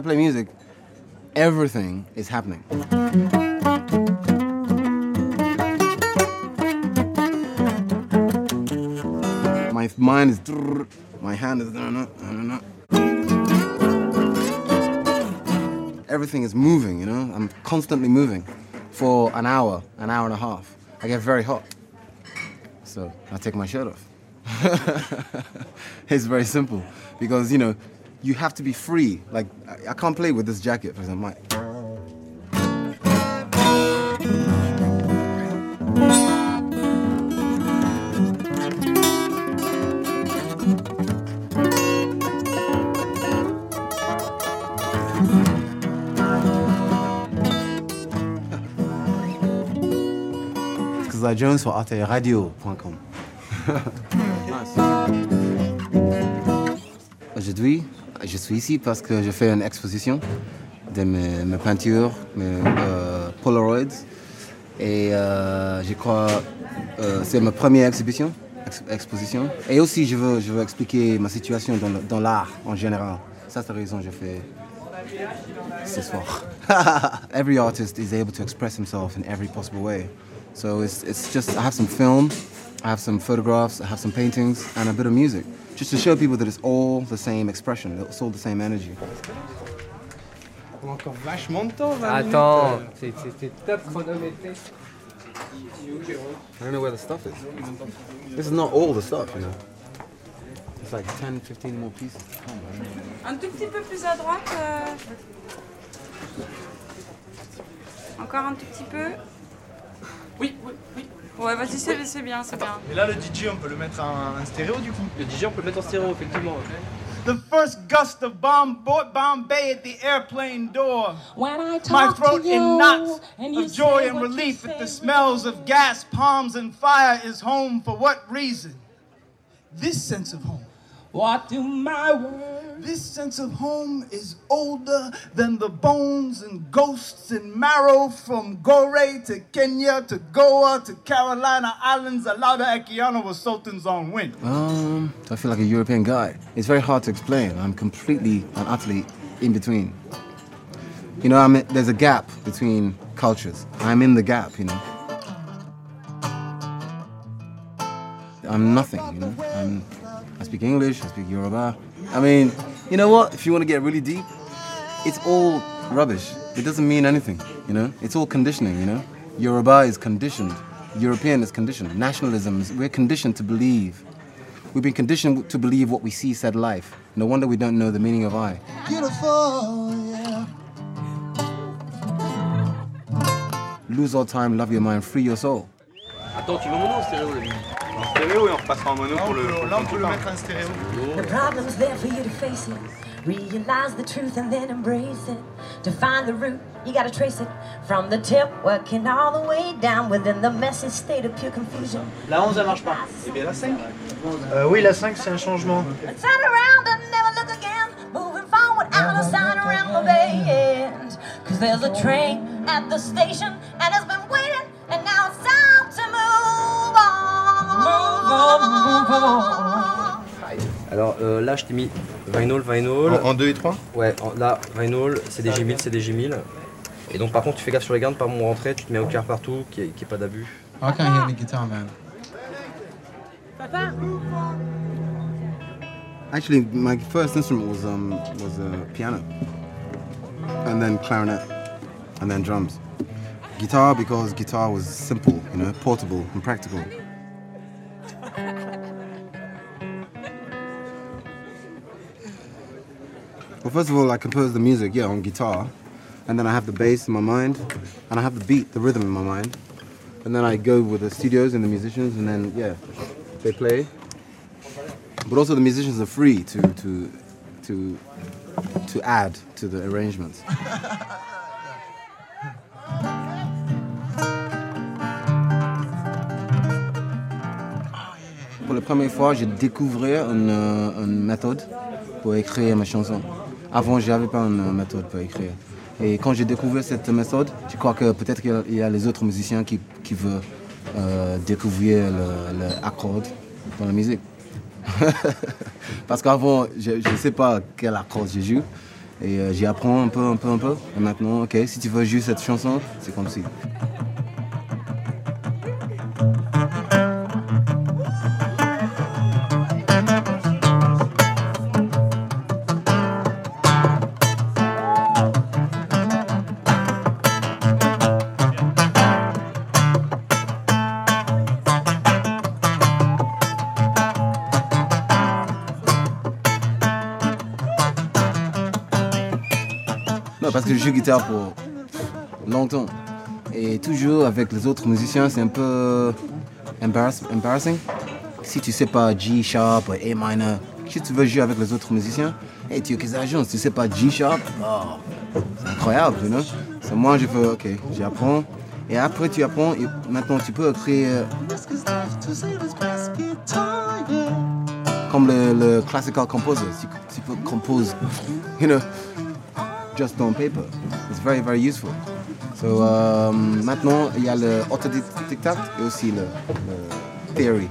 I play music, everything is happening. My mind is, my hand is, everything is moving, you know? I'm constantly moving for an hour, an hour and a half. I get very hot. So I take my shirt off. it's very simple because, you know, you have to be free. Like, I, I can't play with this jacket, for example. My, Jones for sur arteradio.com. Aujourd'hui, je suis ici parce que je fais une exposition de mes, peintures, mes euh, Polaroids. Et euh, je crois euh, c'est ma première exhibition, exposition. Et aussi, je veux, je veux expliquer ma situation dans, l'art en général. Ça, c'est la raison que je fais ce soir. every artist is able to express himself in every possible way. So it's, it's just, I have some film, I have some photographs, I have some paintings, and a bit of music. Just to show people that it's all the same expression, it's all the same energy. Encore vachement de temps, Attends, c'est top chronométré. I don't know where the stuff is. This is not all the stuff, you know. It's like 10, 15 more pieces. Un tout petit peu plus à droite. Euh... Encore un tout petit peu. Oui, oui, oui. Ouais, vas-y, c'est bien, c'est bien. Et là, le DJ, on peut le mettre en, stéréo du coup Le DJ, on peut le mettre en stéréo, effectivement. The first gust of bomb Bombay at the airplane door. My throat in knots of joy and relief at the smells of gas, palms, and fire is home for what reason? This sense of home. What do my words? This sense of home is older than the bones and ghosts and marrow from Goree to Kenya to Goa to Carolina Islands. Olaudah Equiano was Sultan's own wind. Um, I feel like a European guy. It's very hard to explain. I'm completely and utterly in between. You know, I'm, there's a gap between cultures. I'm in the gap, you know. I'm nothing, you know. I'm I speak English, I speak Yoruba. I mean, you know what? If you want to get really deep, it's all rubbish. It doesn't mean anything, you know? It's all conditioning, you know? Yoruba is conditioned. European is conditioned. Nationalism, is, we're conditioned to believe. We've been conditioned to believe what we see said life. No wonder we don't know the meaning of I. Beautiful, yeah. Lose all time, love your mind, free your soul. Attends, tu veux mon nom stéréo En stéréo et on repassera en mono pour le. Là, on peut le mettre en stéréo. The problem's there for you to face it. Realize the truth and then embrace it. To find the root, you gotta trace it from the tip, working all the way down within the messy state of pure confusion. La 11, elle marche pas. Eh bien, la 5 euh, Oui, la 5, c'est un changement. Turn around and never look again. Moving forward, out of sight around the bend. Cause there's a train at the station Alors euh, là, je t'ai mis vinyl, vinyl. En, 2 et 3 Ouais, là, vinyl, c'est des G1000, c'est des G1000. Et donc par contre, tu fais gaffe sur les gardes, pas mon rentrée, tu te mets au clair partout, qu'il n'y ait, pas d'abus. I can't hear the guitar, man. Papa Actually, my first instrument was um was a piano, and then clarinet, and then drums. Guitar because guitar was simple, you know, portable and practical. Well, first of all, I compose the music, yeah, on guitar. And then I have the bass in my mind. And I have the beat, the rhythm in my mind. And then I go with the studios and the musicians, and then, yeah, they play. But also the musicians are free to, to, to, to add to the arrangements. Pour la première fois, j'ai découvert une, euh, une méthode pour écrire ma chanson. Avant, je n'avais pas une méthode pour écrire. Et quand j'ai découvert cette méthode, je crois que peut-être qu'il y a les autres musiciens qui, qui veulent euh, découvrir l'accord dans la musique. Parce qu'avant, je ne sais pas quel accord je joue. Et euh, j'y apprends un peu, un peu, un peu. Et maintenant, ok, si tu veux juste cette chanson, c'est comme si. Parce que je joue guitare pour longtemps. Et toujours avec les autres musiciens, c'est un peu embarrassing. Si tu sais pas G sharp ou A minor, si tu veux jouer avec les autres musiciens, et tu as Si tu sais pas G sharp, oh, c'est incroyable, tu know? So moi, je fais, ok, j'apprends. Et après, tu apprends, et maintenant, tu peux créer. Euh, comme le, le classical composer, tu, tu peux composer, you know? Just on paper. It's very, very useful. So, um, maintenant, il y a le autodidacte et aussi le, le theory.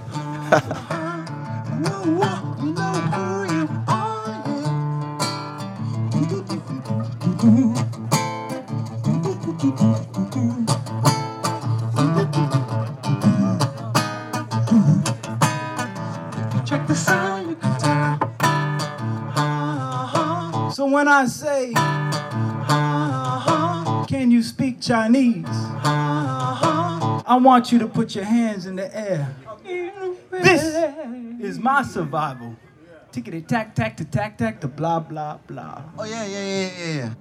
So when I say can you speak Chinese? I want you to put your hands in the air. This is my survival. Tickety tack tack to tack tack to blah blah blah. Oh yeah yeah yeah yeah yeah.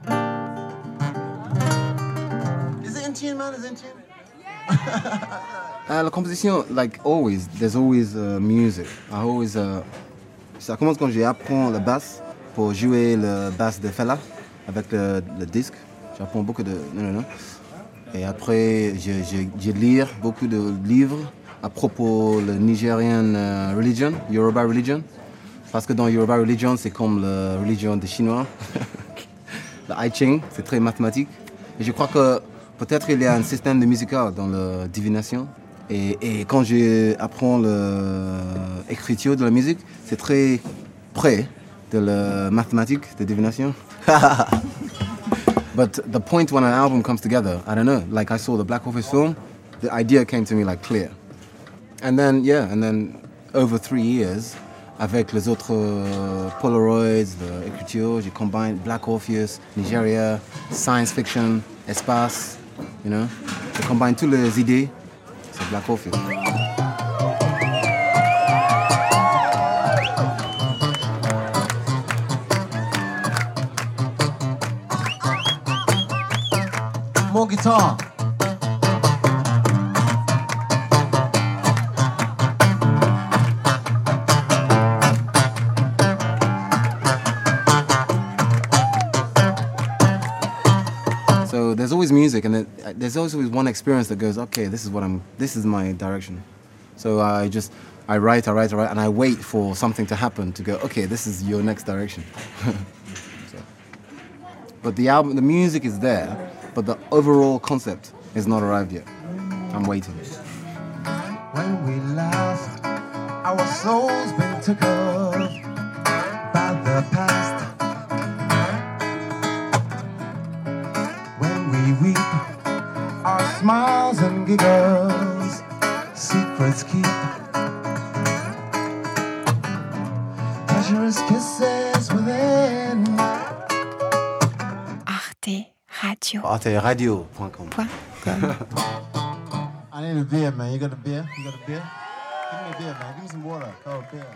Is it in tune, man? Is it in tune? uh, la composition, like always, there's always uh, music. I always, uh, ça commence quand j'apprends la basse pour jouer le basse de Fela avec le, le disque. J'apprends beaucoup de. Non, non, non. Et après, je, je, lis beaucoup de livres à propos de la Nigerian euh, religion, Yoruba religion. Parce que dans Yoruba religion, c'est comme la religion des Chinois. le I Ching, c'est très mathématique. Et je crois que peut-être il y a un système de musical dans la divination. Et, et quand j'apprends l'écriture de la musique, c'est très près de la mathématique, de divination. But the point when an album comes together, I don't know. Like I saw the Black Orpheus film, the idea came to me like clear. And then yeah, and then over three years, avec les autres euh, Polaroids, Polaroids, l'écriture, j'ai combined Black Orpheus, Nigeria, science fiction, espace, you know. J'ai combined toutes les idées, c'est Black Orpheus. Guitar. So there's always music, and uh, there's always one experience that goes, okay, this is what I'm, this is my direction. So I just, I write, I write, I write, and I wait for something to happen to go, okay, this is your next direction. so. But the album, the music is there, but the overall concept is not arrived yet. I'm waiting. When we our souls been by the past. When we weep, our smiles and giggles, Radio. ArteRadio.com. I need a beer, man. You got a beer? You got a beer? Give me a beer, man. Give me some water. Oh, beer.